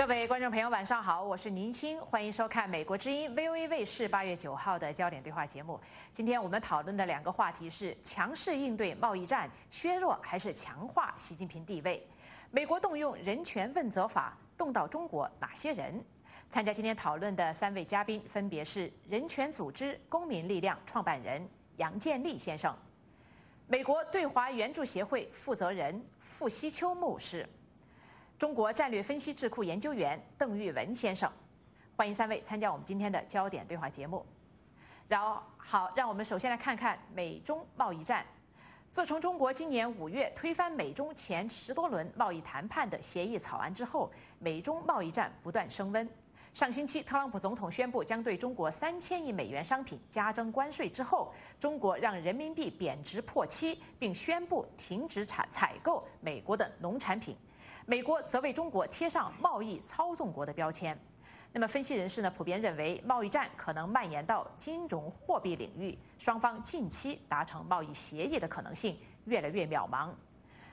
各位观众朋友，晚上好，我是宁鑫，欢迎收看美国之音 VOA 卫视八月九号的焦点对话节目。今天我们讨论的两个话题是：强势应对贸易战，削弱还是强化习近平地位？美国动用人权问责法，动到中国哪些人？参加今天讨论的三位嘉宾分别是人权组织公民力量创办人杨建立先生，美国对华援助协会负责人傅西秋牧师，中国战略分析智库研究员邓玉文先生。欢迎三位参加我们今天的焦点对话节目。然后好，让我们首先来看看美中贸易战。自从中国今年五月推翻美中前十多轮贸易谈判的协议草案之后，美中贸易战不断升温。上星期，特朗普总统宣布将对中国三千亿美元商品加征关税之后，中国让人民币贬值破七，并宣布停止采采购美国的农产品。美国则为中国贴上贸易操纵国的标签。那么，分析人士呢普遍认为，贸易战可能蔓延到金融货币领域，双方近期达成贸易协议的可能性越来越渺茫。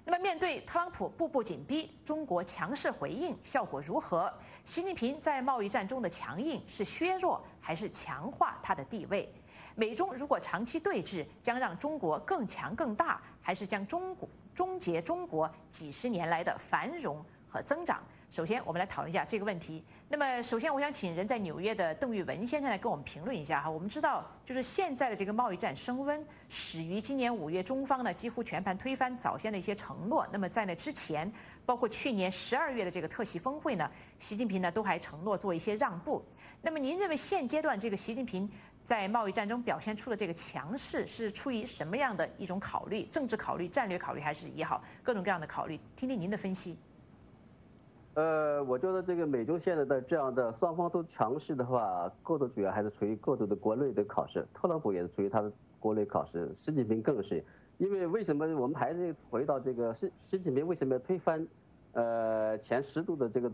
那么，面对特朗普步步紧逼，中国强势回应效果如何？习近平在贸易战中的强硬是削弱还是强化他的地位？美中如果长期对峙，将让中国更强更大，还是将中国终结中国几十年来的繁荣和增长？首先，我们来讨论一下这个问题。那么，首先我想请人在纽约的邓玉文先生来跟我们评论一下哈。我们知道，就是现在的这个贸易战升温，始于今年五月，中方呢几乎全盘推翻早先的一些承诺。那么在那之前，包括去年十二月的这个特席峰会呢，习近平呢都还承诺做一些让步。那么您认为现阶段这个习近平在贸易战中表现出的这个强势，是出于什么样的一种考虑？政治考虑、战略考虑，还是也好，各种各样的考虑？听听您的分析。呃，我觉得这个美中现在的这样的双方都强势的话，过度主要还是处于过度的国内的考试。特朗普也是处于他的国内考试，习近平更是。因为为什么我们还是回到这个习习近平为什么要推翻呃前十度的这个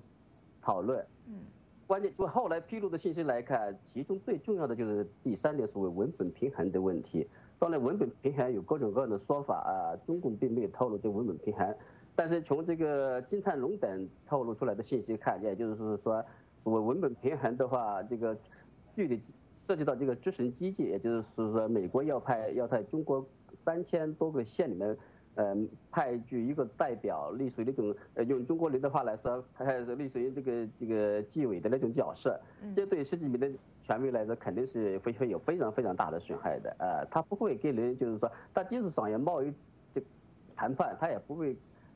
讨论？嗯，关键就后来披露的信息来看，其中最重要的就是第三点，所谓文本平衡的问题。当然，文本平衡有各种各样的说法啊，中共并没有透露这文本平衡。但是从这个金灿荣等透露出来的信息看，也就是说，所谓文本平衡的话，这个具体涉及到这个执行机制，也就是说，美国要派要在中国三千多个县里面，嗯，派去一个代表，类似于那种，呃，用中国人的话来说，还是类似于这个这个纪委的那种角色。这对习近平的权威来说，肯定是会会有非常非常大的损害的。呃，他不会给人就是说，他即使商业贸易这谈判，他也不会。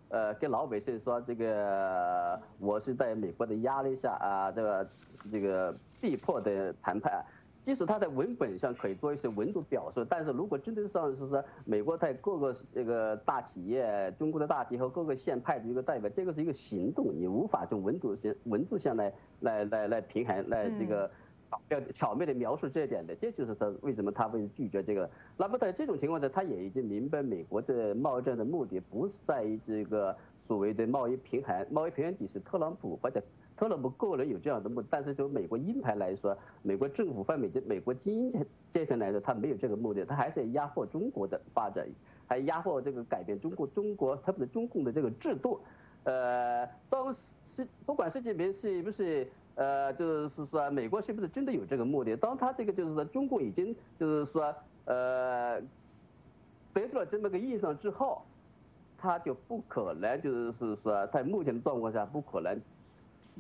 呃，跟老百姓说这个，我是在美国的压力下啊，这个这个逼迫的谈判，即使他在文本上可以做一些文字表述，但是如果真的上是说美国在各个这个大企业、中国的大企业和各个县派的一个代表，这个是一个行动，你无法从文字上文字上来来来来平衡来这个。要巧妙的描述这一点的，这就是他为什么他会拒绝这个。那么在这种情况下，他也已经明白美国的贸易战的目的不是在于这个所谓的贸易平衡，贸易平衡只是特朗普或者特朗普个人有这样的目，但是就美国鹰派来说，美国政府方面就美国精英阶阶层来说，他没有这个目的，他还是要压迫中国的发展，还压迫这个改变中国中国特别是中共的这个制度。呃，当时不管习近平是不是。呃，就是说，美国是不是真的有这个目的？当他这个就是说，中共已经就是说，呃，得出了这么个印象之后，他就不可能就是说，在目前的状况下，不可能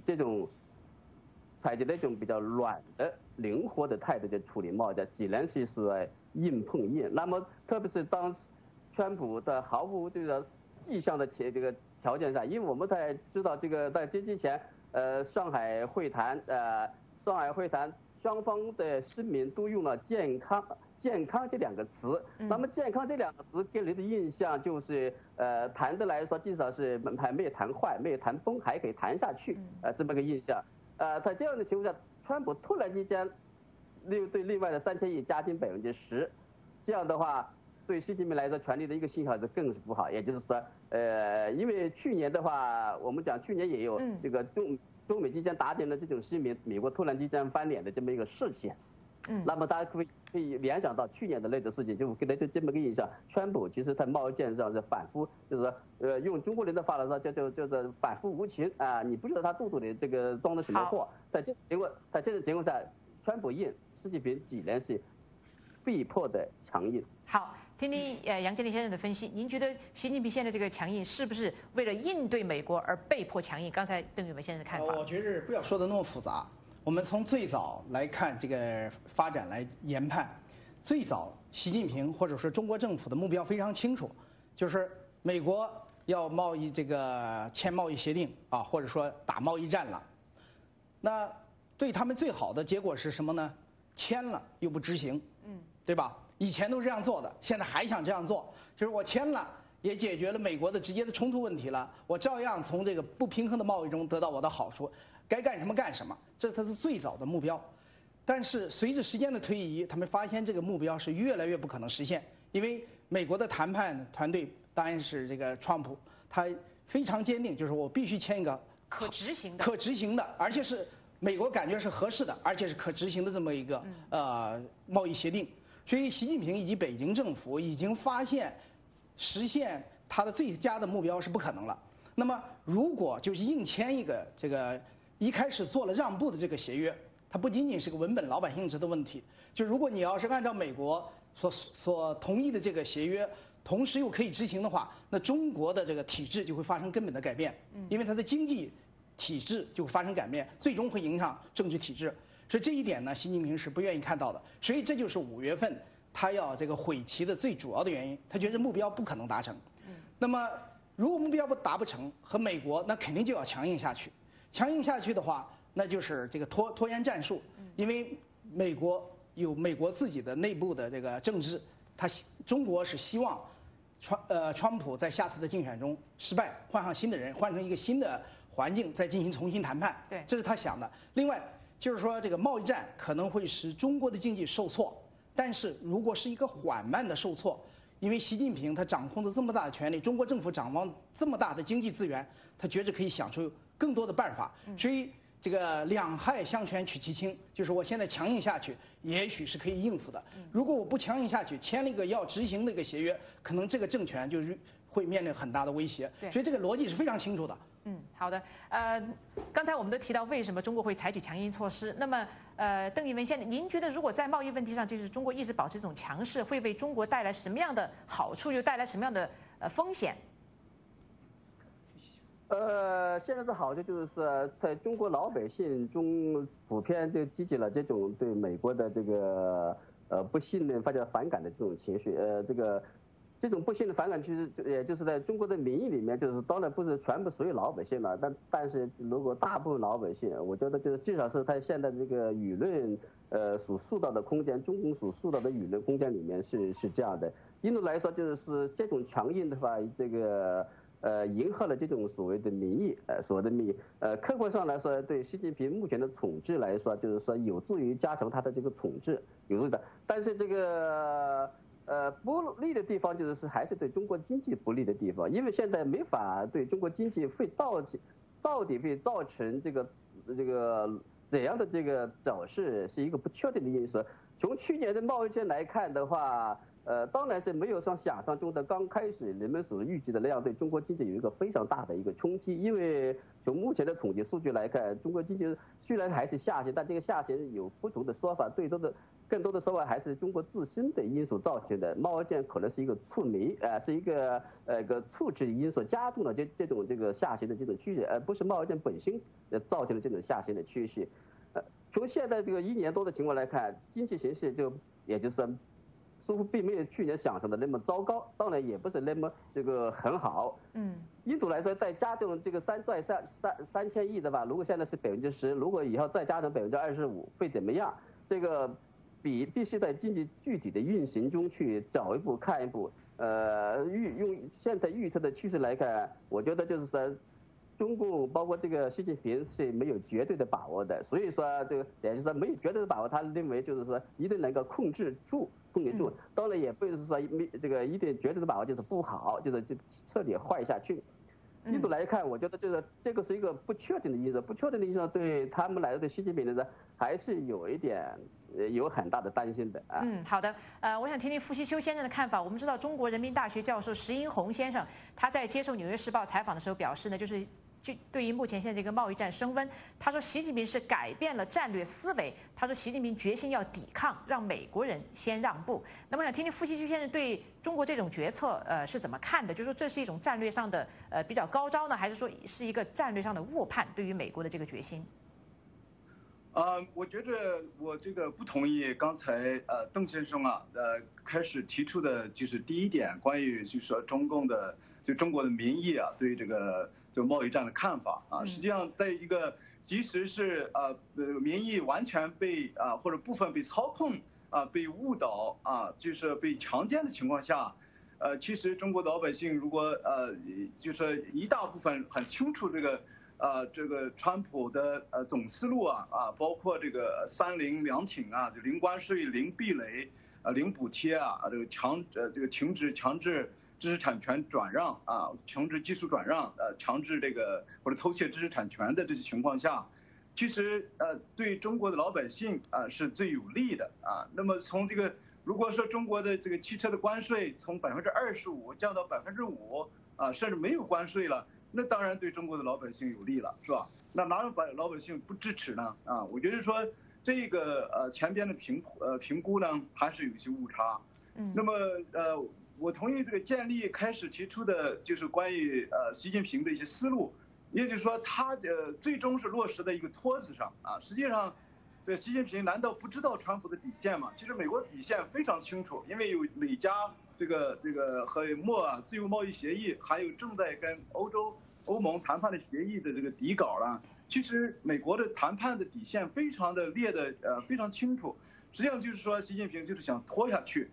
这种采取那种比较软的、灵活的态度去处理贸易战，只能是说硬碰硬。那么，特别是当时川普的毫无这个迹象的前这个条件下，因为我们在知道这个在这之前。呃，上海会谈，呃，上海会谈双方的市民都用了“健康”“健康”这两个词。那么“健康”这两个词给人的印象就是，呃，谈的来说至少是还没有谈坏，没有谈崩，还可以谈下去，呃，这么个印象。呃，在这样的情况下，川普突然之间，另对另外的三千亿加进百分之十，这样的话。对习近平来说，权力的一个信号就更是不好。也就是说，呃，因为去年的话，我们讲去年也有这个中中美之间达成了这种新美美国突然之间翻脸的这么一个事情，嗯，那么大家可以可以联想到去年的那个事情，就给大家这么个印象。川普其实在贸易战上是反复，就是说，呃，用中国人的话来说，叫叫叫做反复无情啊！你不知道他肚子里这个装的什么货。在这结果，在这种情况下，川普硬，习近平几年是被迫的强硬。好，听听呃杨建林先生的分析，您觉得习近平现在这个强硬是不是为了应对美国而被迫强硬？刚才邓玉文先生的看法。我觉得不要说的那么复杂。我们从最早来看这个发展来研判，最早习近平或者说中国政府的目标非常清楚，就是美国要贸易这个签贸易协定啊，或者说打贸易战了。那对他们最好的结果是什么呢？签了又不执行，嗯，对吧？以前都是这样做的，现在还想这样做，就是我签了也解决了美国的直接的冲突问题了，我照样从这个不平衡的贸易中得到我的好处。该干什么干什么，这是他是最早的目标。但是随着时间的推移，他们发现这个目标是越来越不可能实现，因为美国的谈判团队当然是这个川普，他非常坚定，就是我必须签一个可执行的、可执行的，而且是美国感觉是合适的，而且是可执行的这么一个呃贸易协定。所以习近平以及北京政府已经发现，实现他的最佳的目标是不可能了。那么如果就是硬签一个这个。一开始做了让步的这个协约，它不仅仅是个文本老百姓值的问题。就如果你要是按照美国所所同意的这个协约，同时又可以执行的话，那中国的这个体制就会发生根本的改变。因为它的经济体制就会发生改变，最终会影响政治体制。所以这一点呢，习近平是不愿意看到的。所以这就是五月份他要这个毁棋的最主要的原因。他觉得目标不可能达成。那么如果目标不达不成，和美国那肯定就要强硬下去。强硬下去的话，那就是这个拖拖延战术，因为美国有美国自己的内部的这个政治，他中国是希望川呃川普在下次的竞选中失败，换上新的人，换成一个新的环境再进行重新谈判，对，这是他想的。另外就是说这个贸易战可能会使中国的经济受挫，但是如果是一个缓慢的受挫，因为习近平他掌控着这么大的权力，中国政府掌握这么大的经济资源，他觉着可以想出。更多的办法，所以这个两害相权取其轻，就是我现在强硬下去，也许是可以应付的。如果我不强硬下去，签了一个要执行的一个协约，可能这个政权就是会面临很大的威胁。所以这个逻辑是非常清楚的。嗯，好的。呃，刚才我们都提到为什么中国会采取强硬措施。那么，呃，邓玉文先生，您觉得如果在贸易问题上，就是中国一直保持这种强势，会为中国带来什么样的好处，又带来什么样的呃风险？呃，现在的好处就是，在中国老百姓中普遍就积极了这种对美国的这个呃不信任或者反感的这种情绪。呃，这个这种不幸的反感其实也就是在中国的民意里面，就是当然不是全部所有老百姓了，但但是如果大部分老百姓，我觉得就是至少是他现在这个舆论呃所塑造的空间，中共所塑造的舆论空间里面是是这样的。印度来说，就是这种强硬的话，这个。呃，迎合了这种所谓的民意，呃，所谓的民意，呃，客观上来说，对习近平目前的统治来说，就是说有助于加强他的这个统治，有助的。但是这个呃不利的地方，就是还是对中国经济不利的地方，因为现在没法对中国经济会到底到底会造成这个这个怎样的这个走势，是一个不确定的因素。从去年的贸易战来看的话。呃，当然是没有像想象中的刚开始人们所预计的那样，对中国经济有一个非常大的一个冲击。因为从目前的统计数据来看，中国经济虽然还是下行，但这个下行有不同的说法，最多的、更多的说法还是中国自身的因素造成的。贸易战可能是一个促媒，呃，是一个呃个促制因素，加重了这这种这个下行的这种趋势，而不是贸易战本身呃造成的这种下行的趋势。呃，从现在这个一年多的情况来看，经济形势就也就是说。似乎并没有去年想象的那么糟糕，当然也不是那么这个很好。嗯，印度来说再加重这个三再三三三千亿的吧，如果现在是百分之十，如果以后再加成百分之二十五，会怎么样？这个比必须在经济具体的运行中去走一步看一步。呃，预用现在预测的趋势来看，我觉得就是说。中共包括这个习近平是没有绝对的把握的，所以说这个也就是说没有绝对的把握，他认为就是说一定能够控制住，控制住。当然也不是说没这个一定绝对的把握就是不好，就是就彻底坏下去。印度来看，我觉得就是这个是一个不确定的因素，不确定的因素对他们来说，对习近平来说还是有一点有很大的担心的啊。嗯，好的，呃，我想听听傅西修先生的看法。我们知道，中国人民大学教授石英红先生他在接受《纽约时报》采访的时候表示呢，就是。就对于目前现在这个贸易战升温，他说习近平是改变了战略思维。他说习近平决心要抵抗，让美国人先让步。那么想听听傅西居先生对中国这种决策呃是怎么看的？就说这是一种战略上的呃比较高招呢，还是说是一个战略上的误判？对于美国的这个决心？啊，我觉得我这个不同意刚才呃邓先生啊呃开始提出的就是第一点，关于就是说中共的就中国的民意啊对这个。就贸易战的看法啊，实际上在一个即使是呃呃民意完全被啊或者部分被操控啊被误导啊就是被强奸的情况下，呃其实中国的老百姓如果呃就是一大部分很清楚这个呃这个川普的呃总思路啊啊包括这个三零两挺啊就零关税零壁垒啊零补贴啊这个强呃这个停止强制。知识产权转让啊，强制技术转让，呃，强制这个或者偷窃知识产权的这些情况下，其实呃对中国的老百姓啊是最有利的啊。那么从这个如果说中国的这个汽车的关税从百分之二十五降到百分之五啊，甚至没有关税了，那当然对中国的老百姓有利了，是吧？那哪有把老百姓不支持呢？啊，我觉得说这个呃前边的评呃评估呢还是有一些误差。嗯。那么呃。我同意这个建立开始提出的就是关于呃习近平的一些思路，也就是说他呃最终是落实在一个托子上啊。实际上，这习近平难道不知道川普的底线吗？其实美国底线非常清楚，因为有美加这个这个和墨自由贸易协议，还有正在跟欧洲欧盟谈判的协议的这个底稿了。其实美国的谈判的底线非常的列的呃非常清楚，实际上就是说习近平就是想拖下去。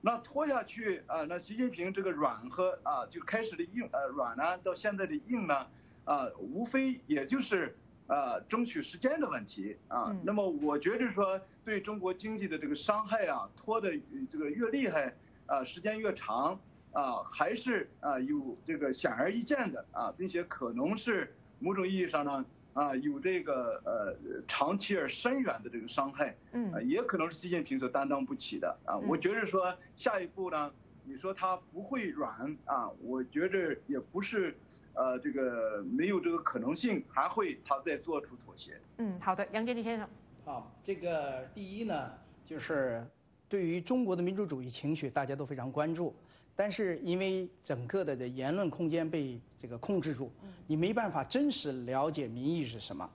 那拖下去啊，那习近平这个软和啊，就开始的硬呃软呢，到现在的硬呢，啊，无非也就是啊争取时间的问题啊。那么我觉得说对中国经济的这个伤害啊，拖的这个越厉害啊，时间越长啊，还是啊有这个显而易见的啊，并且可能是某种意义上呢。啊，有这个呃长期而深远的这个伤害，嗯，也可能是习近平所担当不起的啊。我觉得说下一步呢，你说他不会软啊，我觉着也不是，呃，这个没有这个可能性，还会他再做出妥协。嗯，好的，杨建立先生。好，这个第一呢，就是对于中国的民主主义情绪，大家都非常关注。但是因为整个的这言论空间被这个控制住，你没办法真实了解民意是什么。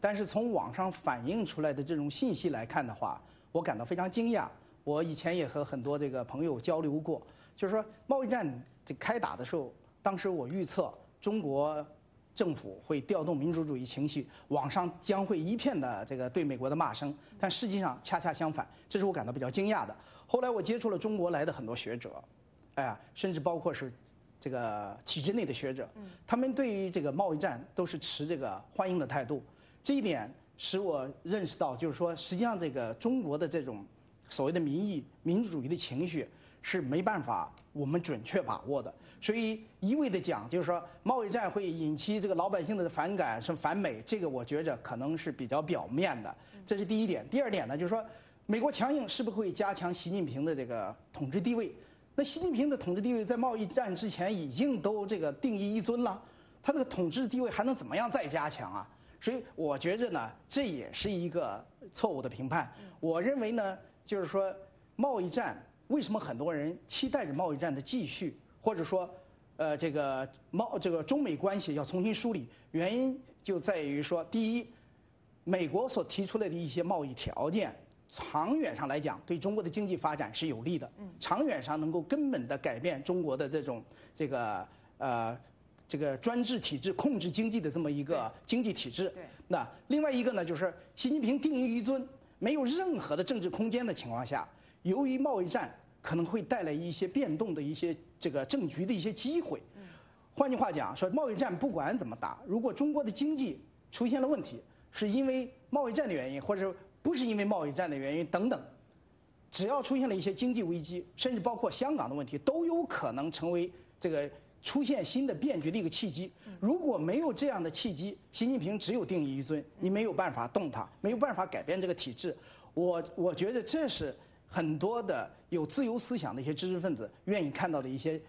但是从网上反映出来的这种信息来看的话，我感到非常惊讶。我以前也和很多这个朋友交流过，就是说贸易战这开打的时候，当时我预测中国政府会调动民主主义情绪，网上将会一片的这个对美国的骂声。但实际上恰恰相反，这是我感到比较惊讶的。后来我接触了中国来的很多学者。哎呀，甚至包括是这个体制内的学者，他们对于这个贸易战都是持这个欢迎的态度。这一点使我认识到，就是说，实际上这个中国的这种所谓的民意、民主主义的情绪是没办法我们准确把握的。所以一味的讲，就是说贸易战会引起这个老百姓的反感，是反美，这个我觉着可能是比较表面的。这是第一点。第二点呢，就是说美国强硬是不是会加强习近平的这个统治地位？那习近平的统治地位在贸易战之前已经都这个定义一尊了，他这个统治地位还能怎么样再加强啊？所以我觉着呢，这也是一个错误的评判。我认为呢，就是说贸易战为什么很多人期待着贸易战的继续，或者说，呃，这个贸这个中美关系要重新梳理，原因就在于说，第一，美国所提出来的一些贸易条件。长远上来讲，对中国的经济发展是有利的。嗯，长远上能够根本的改变中国的这种这个呃这个专制体制控制经济的这么一个经济体制。对。那另外一个呢，就是习近平定于一尊，没有任何的政治空间的情况下，由于贸易战可能会带来一些变动的一些这个政局的一些机会。换句话讲，说贸易战不管怎么打，如果中国的经济出现了问题，是因为贸易战的原因，或者。不是因为贸易战的原因等等，只要出现了一些经济危机，甚至包括香港的问题，都有可能成为这个出现新的变局的一个契机。如果没有这样的契机，习近平只有定于一尊，你没有办法动他，没有办法改变这个体制。我我觉得这是很多的有自由思想的一些知识分子愿意看到的一些，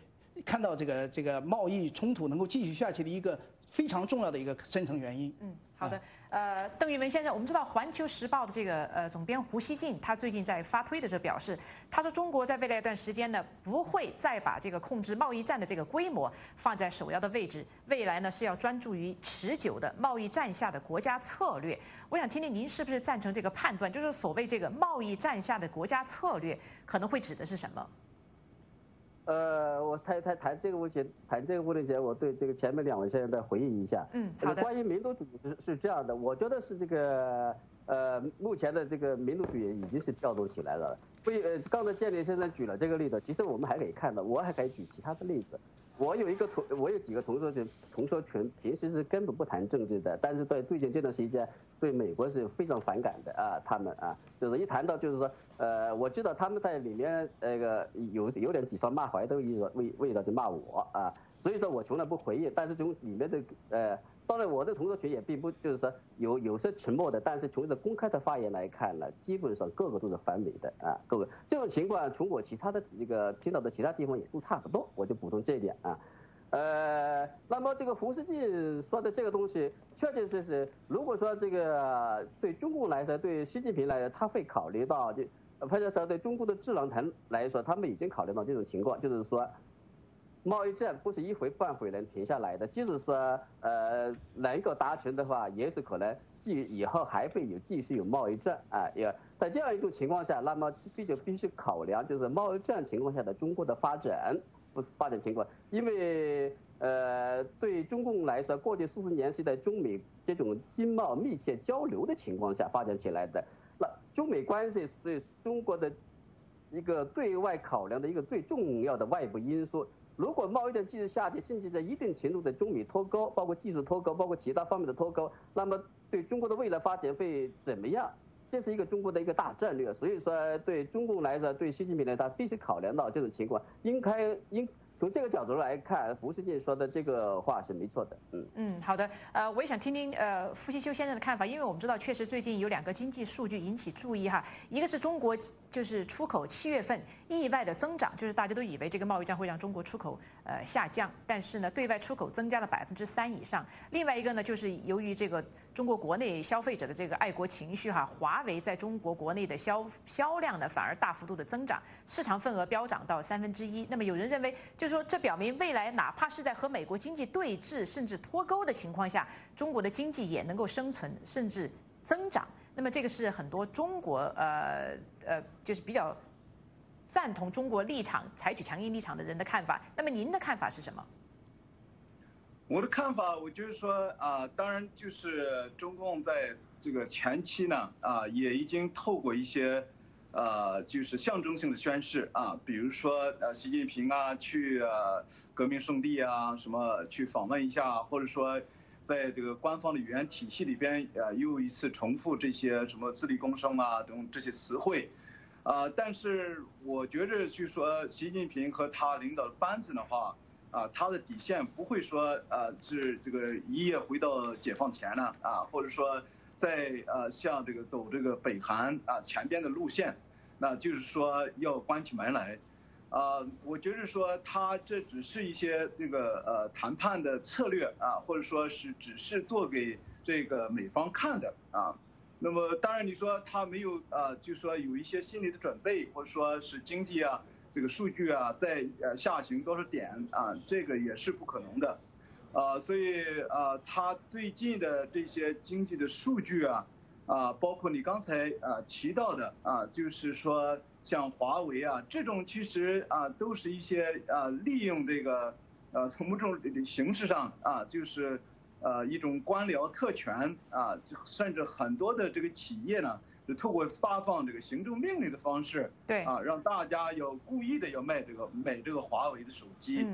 看到这个这个贸易冲突能够继续下去的一个非常重要的一个深层原因。嗯，好的。呃，邓玉文先生，我们知道《环球时报》的这个呃总编胡锡进，他最近在发推的时候表示，他说中国在未来一段时间呢，不会再把这个控制贸易战的这个规模放在首要的位置，未来呢是要专注于持久的贸易战下的国家策略。我想听听您是不是赞成这个判断，就是所谓这个贸易战下的国家策略可能会指的是什么？呃，我谈谈谈这个问题，谈这个问题前，我对这个前面两位先生再回应一下。嗯，好的。关于民族主义是是这样的，我觉得是这个呃，目前的这个民族主义已经是调动起来了。为呃，刚才建立先生举了这个例子，其实我们还可以看到，我还可以举其他的例子。我有一个同，我有几个同学群，同学群平时是根本不谈政治的，但是在最近这段时间对美国是非常反感的啊，他们啊，就是一谈到就是说，呃，我知道他们在里面那个有有点指桑骂槐的意思，味味道就骂我啊，所以说我从来不回应，但是从里面的呃。当然，我的同学群也并不就是说有有些沉默的，但是从这公开的发言来看呢，基本上个个都是反美的啊，各个这种情况从我其他的这个听到的其他地方也都差不多，我就补充这一点啊。呃，那么这个胡锡进说的这个东西，确确实实，如果说这个对中共来说，对习近平来说，他会考虑到就，或者说对中共的智囊团来说，他们已经考虑到这种情况，就是说。贸易战不是一回半回能停下来的，即使说呃能够达成的话，也是可能继以后还会有继续有贸易战啊。也在这样一种情况下，那么必就必须考量就是贸易战情况下的中国的发展不发展情况，因为呃对中共来说，过去四十年是在中美这种经贸密切交流的情况下发展起来的，那中美关系是中国的一个对外考量的一个最重要的外部因素。如果贸易战继续下去，甚至在一定程度的中美脱钩，包括技术脱钩，包括其他方面的脱钩，那么对中国的未来发展会怎么样？这是一个中国的一个大战略。所以说，对中共来说，对习近平来说，必须考量到这种情况，应该应。从这个角度来看，胡世进说的这个话是没错的。嗯嗯，好的。呃，我也想听听呃傅西修先生的看法，因为我们知道，确实最近有两个经济数据引起注意哈。一个是中国就是出口七月份意外的增长，就是大家都以为这个贸易战会让中国出口呃下降，但是呢，对外出口增加了百分之三以上。另外一个呢，就是由于这个中国国内消费者的这个爱国情绪哈，华为在中国国内的销销量呢反而大幅度的增长，市场份额飙涨到三分之一。那么有人认为就是。说这表明未来哪怕是在和美国经济对峙甚至脱钩的情况下，中国的经济也能够生存甚至增长。那么这个是很多中国呃呃就是比较赞同中国立场、采取强硬立场的人的看法。那么您的看法是什么？我的看法，我就是说啊，当然就是中共在这个前期呢啊，也已经透过一些。呃，就是象征性的宣誓啊，比如说呃，习近平啊去呃革命圣地啊，什么去访问一下，或者说在这个官方的语言体系里边呃又一次重复这些什么自力更生啊等这些词汇，啊，但是我觉着就说习近平和他领导的班子的话，啊，他的底线不会说呃是这个一夜回到解放前了啊，或者说。在呃，像这个走这个北韩啊前边的路线，那就是说要关起门来，啊，我觉得说他这只是一些这个呃谈判的策略啊，或者说是只是做给这个美方看的啊。那么当然你说他没有啊，就说有一些心理的准备，或者说是经济啊这个数据啊在呃下行多少点啊，这个也是不可能的。啊，所以啊，他最近的这些经济的数据啊，啊，包括你刚才啊提到的啊，就是说像华为啊这种，其实啊都是一些啊利用这个呃从某种形式上啊，就是呃一种官僚特权啊，甚至很多的这个企业呢，就透过发放这个行政命令的方式，对啊，让大家要故意的要卖这个买这个华为的手机。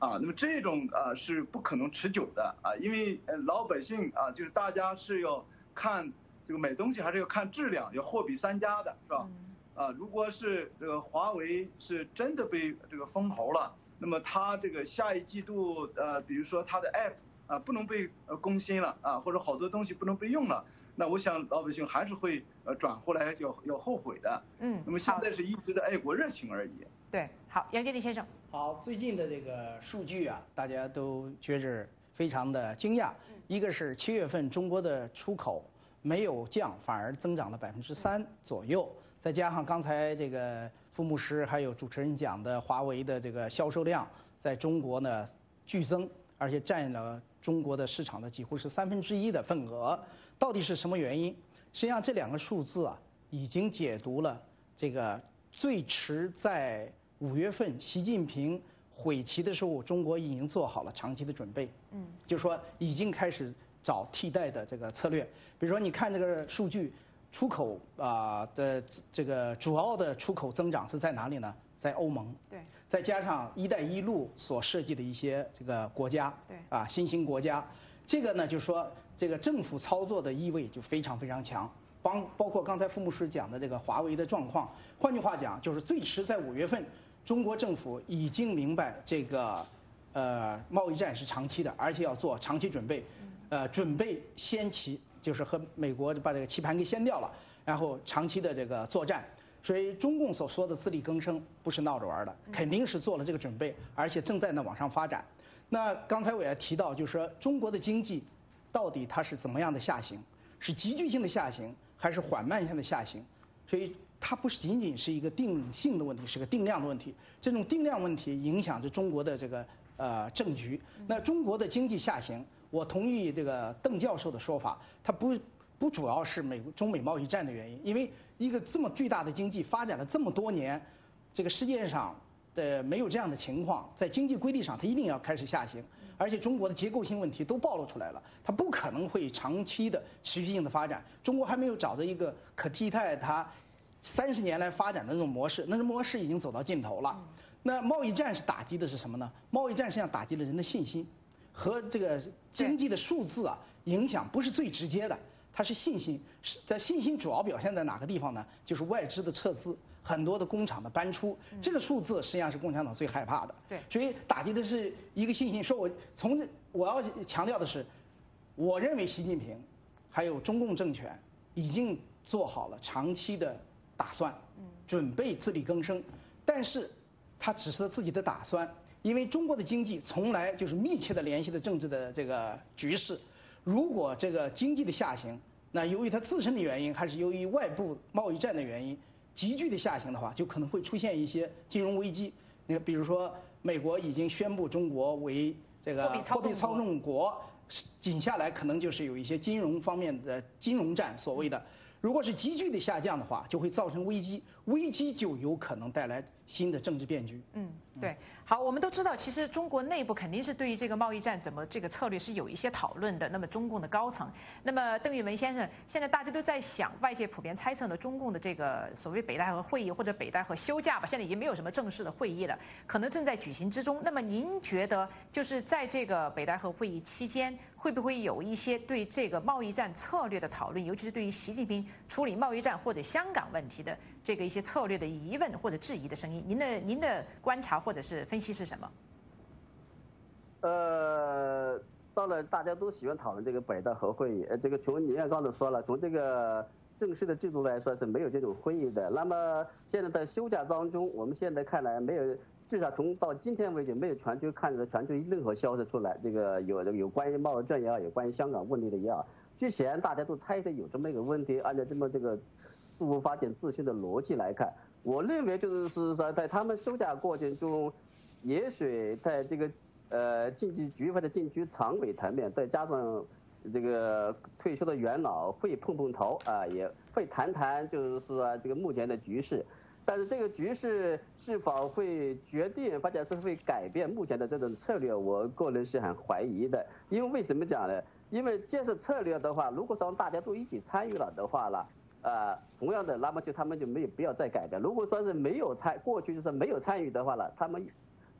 啊，那么这种啊是不可能持久的啊，因为老百姓啊，就是大家是要看这个买东西还是要看质量，要货比三家的是吧？啊，如果是这个华为是真的被这个封喉了，那么它这个下一季度呃，比如说它的 App 啊不能被呃攻心了啊，或者好多东西不能被用了，那我想老百姓还是会呃转过来要要后悔的。嗯，那么现在是一直的爱国热情而已。对，好，杨建立先生。好，最近的这个数据啊，大家都觉着非常的惊讶。一个是七月份中国的出口没有降，反而增长了百分之三左右，再加上刚才这个傅牧师还有主持人讲的华为的这个销售量在中国呢剧增，而且占了中国的市场的几乎是三分之一的份额。到底是什么原因？实际上这两个数字啊，已经解读了这个最迟在五月份习近平。会期的时候，中国已经做好了长期的准备，嗯，就说已经开始找替代的这个策略。比如说，你看这个数据，出口啊的这个主要的出口增长是在哪里呢？在欧盟，对，再加上“一带一路”所设计的一些这个国家，对，啊，新兴国家，这个呢，就是说这个政府操作的意味就非常非常强。包包括刚才傅牧师讲的这个华为的状况，换句话讲，就是最迟在五月份。中国政府已经明白这个，呃，贸易战是长期的，而且要做长期准备，呃，准备先期就是和美国把这个棋盘给掀掉了，然后长期的这个作战。所以中共所说的自力更生不是闹着玩的，肯定是做了这个准备，而且正在呢往上发展。那刚才我也提到，就是说中国的经济到底它是怎么样的下行？是急剧性的下行，还是缓慢性的下行？所以。它不是仅仅是一个定性的问题，是个定量的问题。这种定量问题影响着中国的这个呃政局。那中国的经济下行，我同意这个邓教授的说法，它不不主要是美中美贸易战的原因，因为一个这么巨大的经济发展了这么多年，这个世界上的没有这样的情况，在经济规律上它一定要开始下行，而且中国的结构性问题都暴露出来了，它不可能会长期的持续性的发展。中国还没有找到一个可替代它。三十年来发展的那种模式，那种模式已经走到尽头了。那贸易战是打击的是什么呢？贸易战实际上打击了人的信心，和这个经济的数字啊影响不是最直接的，它是信心。是在信心主要表现在哪个地方呢？就是外资的撤资，很多的工厂的搬出，这个数字实际上是共产党最害怕的。对，所以打击的是一个信心。说我从我要强调的是，我认为习近平还有中共政权已经做好了长期的。打算，准备自力更生，但是，他只是自己的打算，因为中国的经济从来就是密切的联系的政治的这个局势，如果这个经济的下行，那由于它自身的原因，还是由于外部贸易战的原因，急剧的下行的话，就可能会出现一些金融危机。那，比如说，美国已经宣布中国为这个货币操纵国，紧下来可能就是有一些金融方面的金融战，所谓的。如果是急剧的下降的话，就会造成危机，危机就有可能带来新的政治变局。嗯，对。好，我们都知道，其实中国内部肯定是对于这个贸易战怎么这个策略是有一些讨论的。那么中共的高层，那么邓玉文先生，现在大家都在想，外界普遍猜测呢，中共的这个所谓北戴河会议或者北戴河休假吧，现在已经没有什么正式的会议了，可能正在举行之中。那么您觉得，就是在这个北戴河会议期间，会不会有一些对这个贸易战策略的讨论，尤其是对于习近平处理贸易战或者香港问题的？这个一些策略的疑问或者质疑的声音，您的您的观察或者是分析是什么？呃，到了大家都喜欢讨论这个北戴河会议，呃，这个从您也刚才说了，从这个正式的制度来说是没有这种会议的。那么现在在休假当中，我们现在看来没有，至少从到今天为止没有传出看到传出任何消息出来，这个有有关于贸易战也好，有关于香港问题的也好，之前大家都猜测有这么一个问题，按照这么这个。自我发展自信的逻辑来看，我认为就是说，在他们休假过程中，也许在这个呃经济局或者经济常委层面，再加上这个退休的元老会碰碰头啊，也会谈谈就是说这个目前的局势，但是这个局势是否会决定或者是会改变目前的这种策略，我个人是很怀疑的。因为为什么讲呢？因为建设策略的话，如果说大家都一起参与了的话呢？呃，同样的，那么就他们就没有必要再改变。如果说是没有参，过去就是没有参与的话呢，他们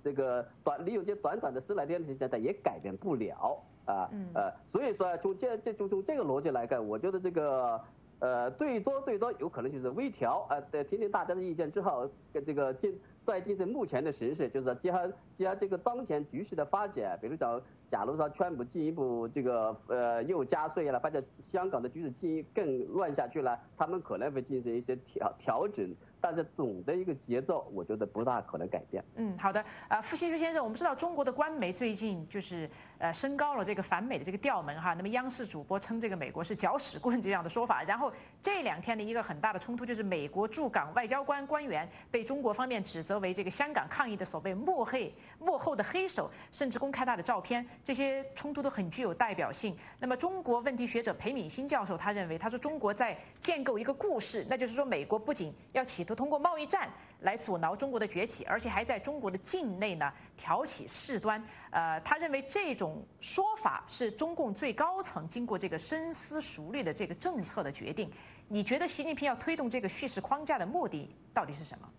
这个短利用这短短的十来天的时间，他也改变不了啊。呃，所以说从这这从从这个逻辑来看，我觉得这个呃最多最多有可能就是微调呃，在听听大家的意见之后，跟这个进再进行目前的形势，就是结合结合这个当前局势的发展，比如讲，假如说川普进一步这个呃又加税了，发现香港的局势进一更乱下去了，他们可能会进行一些调调整。但是总的一个节奏，我觉得不大可能改变。嗯，好的。呃，傅希书先生，我们知道中国的官媒最近就是呃升高了这个反美的这个调门哈。那么央视主播称这个美国是搅屎棍这样的说法。然后这两天的一个很大的冲突就是美国驻港外交官官员被中国方面指责为这个香港抗议的所谓幕黑幕后的黑手，甚至公开他的照片。这些冲突都很具有代表性。那么中国问题学者裴敏欣教授他认为，他说中国在建构一个故事，那就是说美国不仅要企图。通过贸易战来阻挠中国的崛起，而且还在中国的境内呢挑起事端。呃，他认为这种说法是中共最高层经过这个深思熟虑的这个政策的决定。你觉得习近平要推动这个叙事框架的目的到底是什么？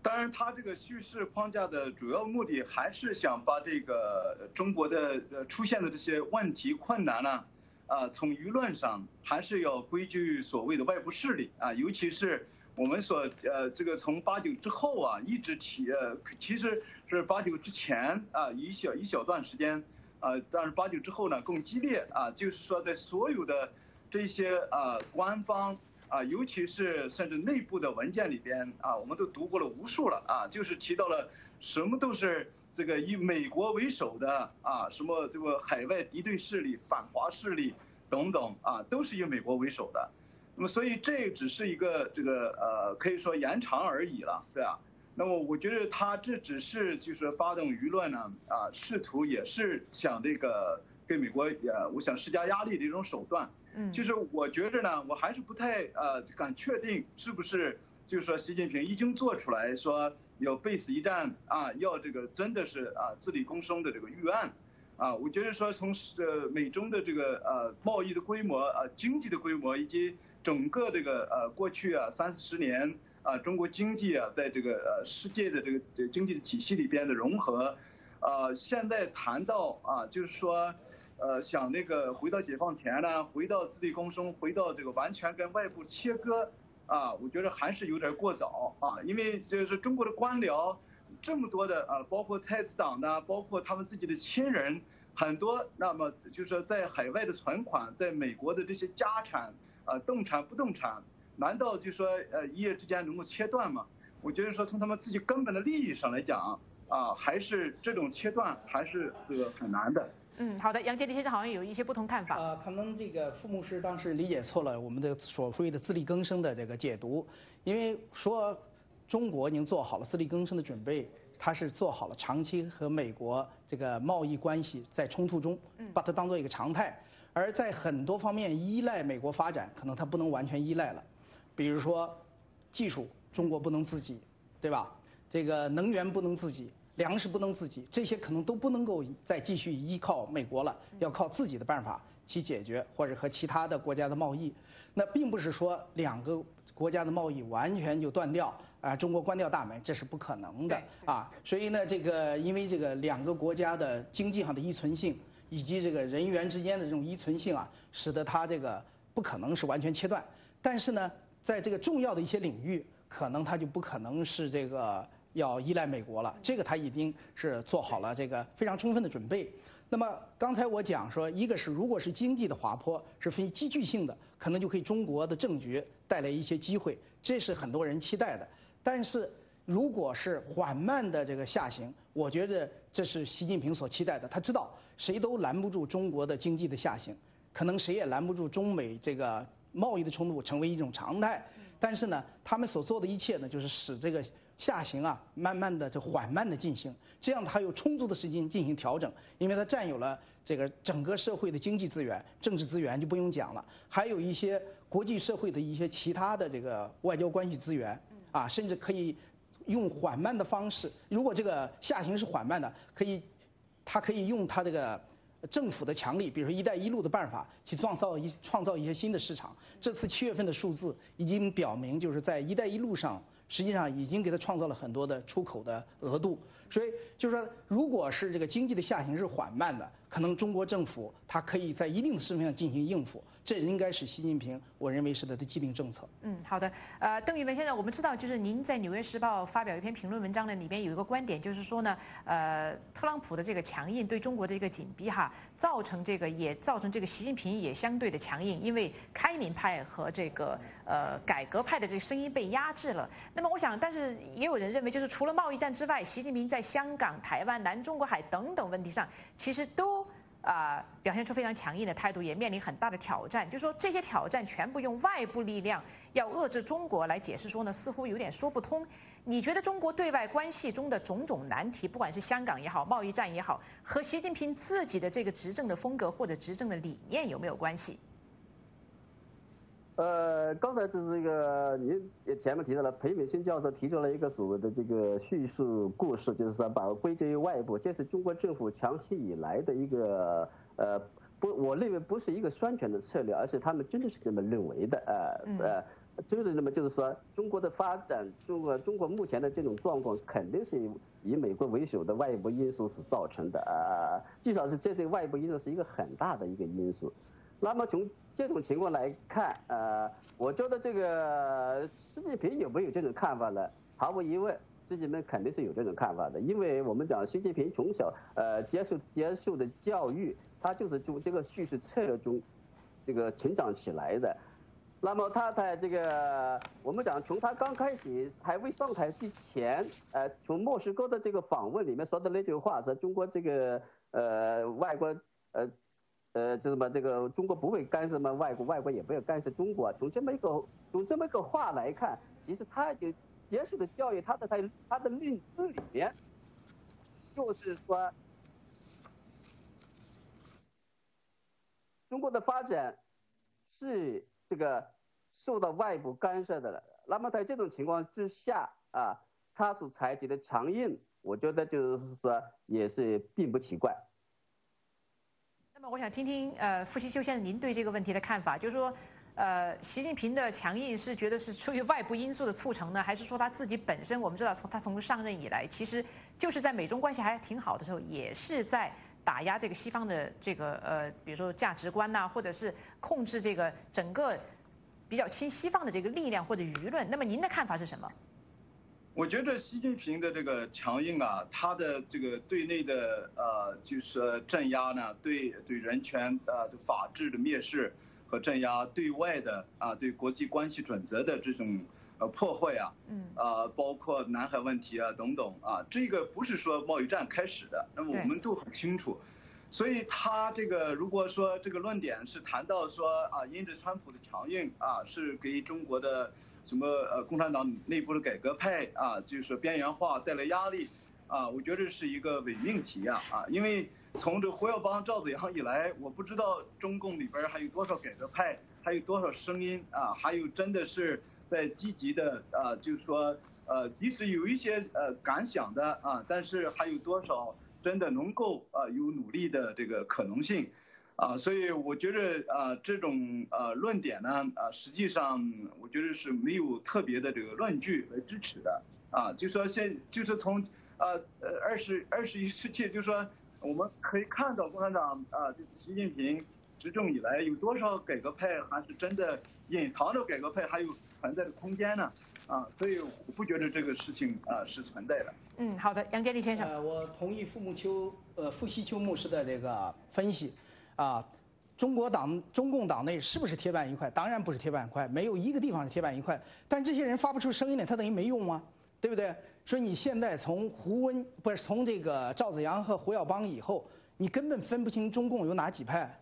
当然，他这个叙事框架的主要目的还是想把这个中国的呃出现的这些问题困难呢。啊从舆论上还是要归咎于所谓的外部势力啊，尤其是我们所呃这个从八九之后啊，一直提呃，其实是八九之前啊一小一小段时间啊，但是八九之后呢更激烈啊，就是说在所有的这些啊官方啊，尤其是甚至内部的文件里边啊，我们都读过了无数了啊，就是提到了什么都是。这个以美国为首的啊，什么这个海外敌对势力、反华势力等等啊，都是以美国为首的。那么，所以这只是一个这个呃，可以说延长而已了，对吧？那么，我觉得他这只是就是发动舆论呢啊，试图也是想这个给美国呃，我想施加压力的一种手段。嗯。就是我觉着呢，我还是不太呃敢确定是不是就是说习近平已经做出来说。要背死一战啊！要这个真的是啊自力更生的这个预案，啊，我觉得说从呃美中的这个呃贸易的规模啊经济的规模以及整个这个呃过去啊三四十年啊中国经济啊在这个呃世界的这个这经济体系里边的融合，啊现在谈到啊就是说呃想那个回到解放前呢，回到自力更生，回到这个完全跟外部切割。啊，我觉得还是有点过早啊，因为就是中国的官僚这么多的啊，包括太子党的，包括他们自己的亲人，很多，那么就是说在海外的存款，在美国的这些家产啊，动产不动产，难道就说呃一夜之间能够切断吗？我觉得说从他们自己根本的利益上来讲啊，还是这种切断还是这个很难的。嗯，好的，杨洁篪先生好像有一些不同看法。呃，可能这个傅牧师当时理解错了我们的所谓的自力更生的这个解读，因为说中国已经做好了自力更生的准备，它是做好了长期和美国这个贸易关系在冲突中，把它当做一个常态，而在很多方面依赖美国发展，可能它不能完全依赖了，比如说技术，中国不能自己，对吧？这个能源不能自己。粮食不能自己，这些可能都不能够再继续依靠美国了，要靠自己的办法去解决，或者和其他的国家的贸易。那并不是说两个国家的贸易完全就断掉啊，中国关掉大门，这是不可能的啊。所以呢，这个因为这个两个国家的经济上的依存性，以及这个人员之间的这种依存性啊，使得它这个不可能是完全切断。但是呢，在这个重要的一些领域，可能它就不可能是这个。要依赖美国了，这个他已经是做好了这个非常充分的准备。那么刚才我讲说，一个是如果是经济的滑坡是非积聚性的，可能就可以中国的政局带来一些机会，这是很多人期待的。但是如果是缓慢的这个下行，我觉得这是习近平所期待的。他知道谁都拦不住中国的经济的下行，可能谁也拦不住中美这个贸易的冲突成为一种常态。但是呢，他们所做的一切呢，就是使这个。下行啊，慢慢的就缓慢的进行，这样它有充足的时间进行调整，因为它占有了这个整个社会的经济资源、政治资源就不用讲了，还有一些国际社会的一些其他的这个外交关系资源，啊，甚至可以用缓慢的方式，如果这个下行是缓慢的，可以，它可以用它这个政府的强力，比如说“一带一路”的办法，去创造一创造一些新的市场。这次七月份的数字已经表明，就是在“一带一路”上。实际上已经给它创造了很多的出口的额度，所以就是说，如果是这个经济的下行是缓慢的，可能中国政府它可以在一定的事情上进行应付，这应该是习近平我认为是他的既定政策。嗯，好的。呃，邓玉文先生，我们知道，就是您在《纽约时报》发表一篇评论文章呢，里边有一个观点，就是说呢，呃，特朗普的这个强硬对中国的一个紧逼哈，造成这个也造成这个习近平也相对的强硬，因为开明派和这个呃改革派的这个声音被压制了。那么我想，但是也有人认为，就是除了贸易战之外，习近平在在香港、台湾、南中国海等等问题上，其实都。啊，表现出非常强硬的态度，也面临很大的挑战。就说这些挑战全部用外部力量要遏制中国来解释，说呢，似乎有点说不通。你觉得中国对外关系中的种种难题，不管是香港也好，贸易战也好，和习近平自己的这个执政的风格或者执政的理念有没有关系？呃，刚才这是一个，您前面提到了裴美新教授提出了一个所谓的这个叙述故事，就是说把归结于外部，这是中国政府长期以来的一个呃不，我认为不是一个宣传的策略，而是他们真的是这么认为的，呃呃，真的那么就是说中国的发展，中国中国目前的这种状况肯定是以美国为首的外部因素所造成的，呃，至少是这些外部因素是一个很大的一个因素。那么从这种情况来看，呃，我觉得这个习近平有没有这种看法呢？毫无疑问，习近平肯定是有这种看法的，因为我们讲习近平从小呃接受接受的教育，他就是从这个叙事策略中这个成长起来的。那么他在这个我们讲从他刚开始还未上台之前，呃，从莫斯科的这个访问里面说的那句话，说中国这个呃外国呃。呃，就是么这个中国不会干涉嘛，外国外国也不要干涉中国。从这么一个从这么一个话来看，其实他就接受的教育，他的他他的认知里面，就是说，中国的发展是这个受到外部干涉的了。那么在这种情况之下啊，他所采取的强硬，我觉得就是说也是并不奇怪。那么我想听听呃傅西修先生您对这个问题的看法，就是说，呃，习近平的强硬是觉得是出于外部因素的促成呢，还是说他自己本身？我们知道从他从上任以来，其实就是在美中关系还挺好的时候，也是在打压这个西方的这个呃，比如说价值观呐，或者是控制这个整个比较亲西方的这个力量或者舆论。那么您的看法是什么？我觉得习近平的这个强硬啊，他的这个对内的呃，就是镇压呢，对对人权呃法治的蔑视和镇压，对外的啊，对国际关系准则的这种呃破坏啊，嗯，啊，包括南海问题啊等等啊，这个不是说贸易战开始的，那么我们都很清楚。所以他这个如果说这个论点是谈到说啊，因着川普的强硬啊，是给中国的什么呃共产党内部的改革派啊，就是边缘化带来压力啊，我觉得是一个伪命题呀啊，因为从这胡耀邦、赵子阳以来，我不知道中共里边还有多少改革派，还有多少声音啊，还有真的是在积极的啊，就是说呃，即使有一些呃感想的啊，但是还有多少？真的能够啊有努力的这个可能性，啊，所以我觉得啊这种呃论点呢啊实际上我觉得是没有特别的这个论据来支持的啊，就说现就是从呃呃二十二十一世纪，就说我们可以看到共产党啊习近平执政以来有多少改革派还是真的隐藏着改革派还有存在的空间呢？啊，所以我不觉得这个事情啊是存在的。嗯，好的，杨建立先生。呃，我同意傅木秋呃傅西秋牧师的这个分析，啊，中国党中共党内是不是铁板一块？当然不是铁板一块，没有一个地方是铁板一块。但这些人发不出声音来，他等于没用啊？对不对？所以你现在从胡温不是从这个赵子阳和胡耀邦以后，你根本分不清中共有哪几派，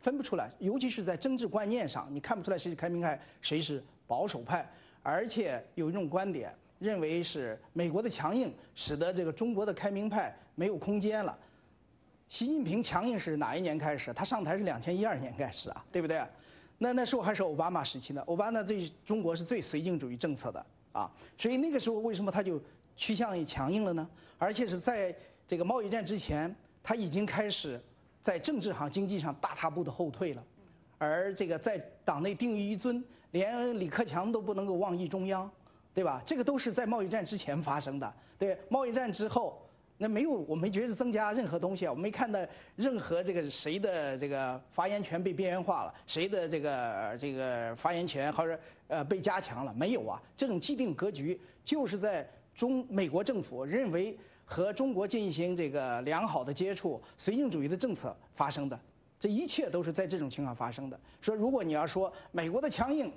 分不出来。尤其是在政治观念上，你看不出来谁是开明派，谁是保守派。而且有一种观点认为是美国的强硬使得这个中国的开明派没有空间了。习近平强硬是哪一年开始？他上台是两千一二年开始啊，对不对？那那时候还是奥巴马时期呢。奥巴马对中国是最绥靖主义政策的啊，所以那个时候为什么他就趋向于强硬了呢？而且是在这个贸易战之前，他已经开始在政治上、经济上大踏步的后退了，而这个在党内定于一尊。连李克强都不能够妄议中央，对吧？这个都是在贸易战之前发生的。对贸易战之后，那没有，我没觉得增加任何东西啊，我没看到任何这个谁的这个发言权被边缘化了，谁的这个这个发言权或者呃被加强了，没有啊。这种既定格局就是在中美国政府认为和中国进行这个良好的接触、绥靖主义的政策发生的，这一切都是在这种情况发生的。说如果你要说美国的强硬，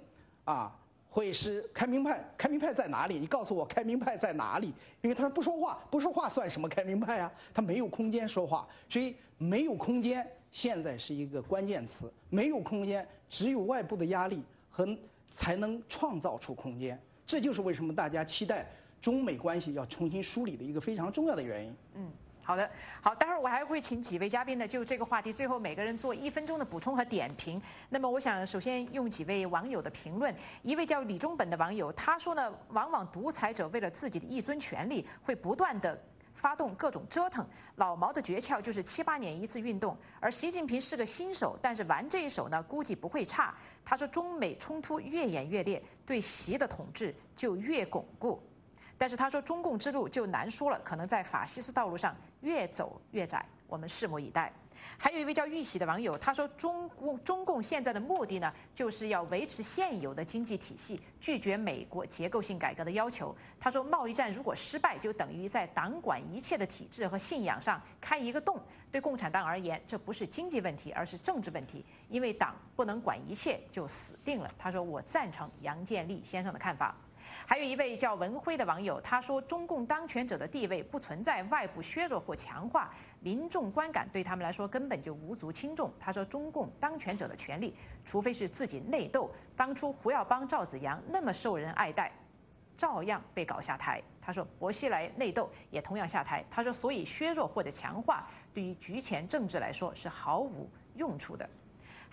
啊。会是开明派？开明派在哪里？你告诉我开明派在哪里？因为他说不说话，不说话算什么开明派啊？他没有空间说话，所以没有空间现在是一个关键词。没有空间，只有外部的压力和才能创造出空间。这就是为什么大家期待中美关系要重新梳理的一个非常重要的原因。嗯。好的，好，待会儿我还会请几位嘉宾呢，就这个话题，最后每个人做一分钟的补充和点评。那么，我想首先用几位网友的评论，一位叫李忠本的网友，他说呢，往往独裁者为了自己的一尊权力，会不断的发动各种折腾。老毛的诀窍就是七八年一次运动，而习近平是个新手，但是玩这一手呢，估计不会差。他说，中美冲突越演越烈，对习的统治就越巩固。但是他说，中共之路就难说了，可能在法西斯道路上越走越窄。我们拭目以待。还有一位叫玉玺的网友，他说，中共中共现在的目的呢，就是要维持现有的经济体系，拒绝美国结构性改革的要求。他说，贸易战如果失败，就等于在党管一切的体制和信仰上开一个洞。对共产党而言，这不是经济问题，而是政治问题，因为党不能管一切，就死定了。他说，我赞成杨建立先生的看法。还有一位叫文辉的网友，他说：“中共当权者的地位不存在外部削弱或强化，民众观感对他们来说根本就无足轻重。”他说：“中共当权者的权利，除非是自己内斗，当初胡耀邦、赵子阳那么受人爱戴，照样被搞下台。”他说：“薄熙来内斗也同样下台。”他说：“所以削弱或者强化，对于局前政治来说是毫无用处的。”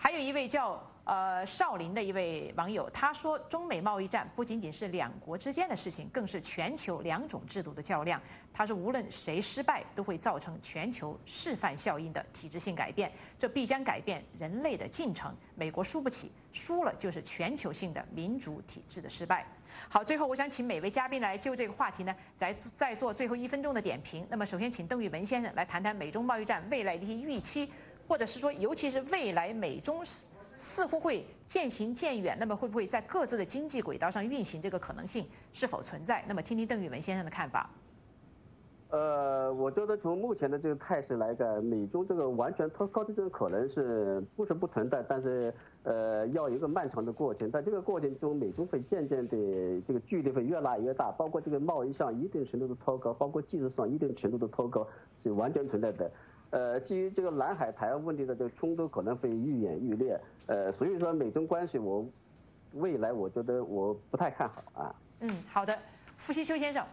还有一位叫。呃，少林的一位网友他说，中美贸易战不仅仅是两国之间的事情，更是全球两种制度的较量。他说，无论谁失败，都会造成全球示范效应的体制性改变，这必将改变人类的进程。美国输不起，输了就是全球性的民主体制的失败。好，最后我想请每位嘉宾来就这个话题呢，再再做最后一分钟的点评。那么，首先请邓玉文先生来谈谈美中贸易战未来的一些预期，或者是说，尤其是未来美中。似乎会渐行渐远，那么会不会在各自的经济轨道上运行？这个可能性是否存在？那么听听邓玉文先生的看法。呃，我觉得从目前的这个态势来看，美中这个完全脱钩的这个可能是不是不存在？但是呃，要一个漫长的过程。在这个过程中，美中会渐渐的这个距离会越拉越大，包括这个贸易上一定程度的脱钩，包括技术上一定程度的脱钩是完全存在的。呃，基于这个南海、台湾问题的这个冲突可能会愈演愈烈，呃，所以说美中关系我未来我觉得我不太看好啊。嗯，好的，傅西秋先生，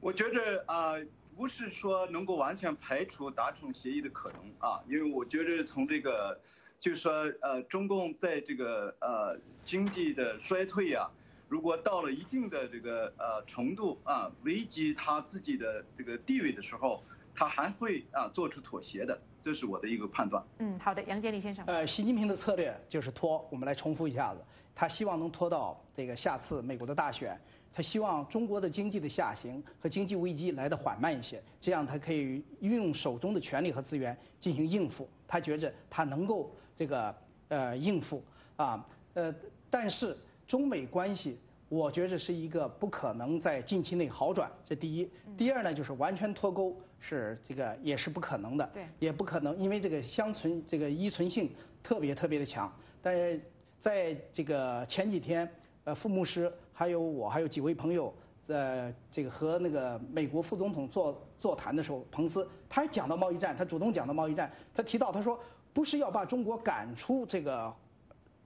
我觉得啊，不是说能够完全排除达成协议的可能啊，因为我觉得从这个就是说呃，中共在这个呃经济的衰退啊，如果到了一定的这个呃程度啊，危及他自己的这个地位的时候。他还会啊做出妥协的，这是我的一个判断。嗯，好的，杨建立先生。呃，习近平的策略就是拖，我们来重复一下子，他希望能拖到这个下次美国的大选，他希望中国的经济的下行和经济危机来得缓慢一些，这样他可以运用手中的权力和资源进行应付。他觉着他能够这个呃应付啊呃，但是中美关系。我觉着是一个不可能在近期内好转，这第一。第二呢，就是完全脱钩是这个也是不可能的，也不可能，因为这个相存这个依存性特别特别的强。但在这个前几天，呃，傅牧师还有我还有几位朋友在这个和那个美国副总统座座谈的时候，彭斯他还讲到贸易战，他主动讲到贸易战，他提到他说不是要把中国赶出这个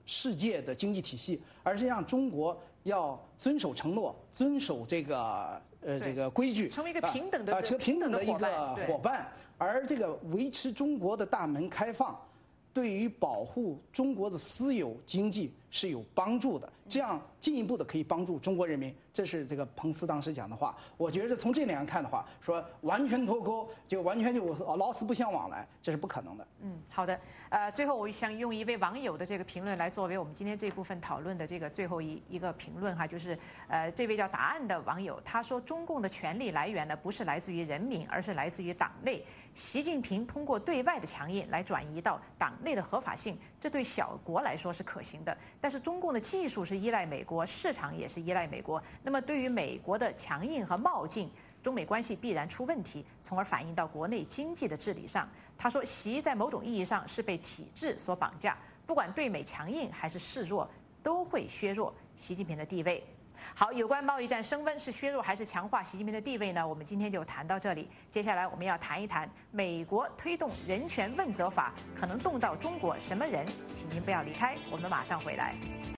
世界的经济体系，而是让中国。要遵守承诺，遵守这个呃这个规矩，成为一个平等的啊，成平等的一个伙伴。而这个维持中国的大门开放，对于保护中国的私有经济是有帮助的，这样进一步的可以帮助中国人民。这是这个彭斯当时讲的话。我觉得从这点上看的话，说完全脱钩就完全就老死不相往来，这是不可能的。嗯，好的。呃，最后我想用一位网友的这个评论来作为我们今天这部分讨论的这个最后一一个评论哈，就是呃这位叫答案的网友他说，中共的权力来源呢不是来自于人民，而是来自于党内。习近平通过对外的强硬来转移到党内的合法性，这对小国来说是可行的。但是中共的技术是依赖美国，市场也是依赖美国。那么对于美国的强硬和冒进，中美关系必然出问题，从而反映到国内经济的治理上。他说，习在某种意义上是被体制所绑架，不管对美强硬还是示弱，都会削弱习近平的地位。好，有关贸易战升温是削弱还是强化习近平的地位呢？我们今天就谈到这里。接下来我们要谈一谈美国推动人权问责法可能动到中国什么人？请您不要离开，我们马上回来。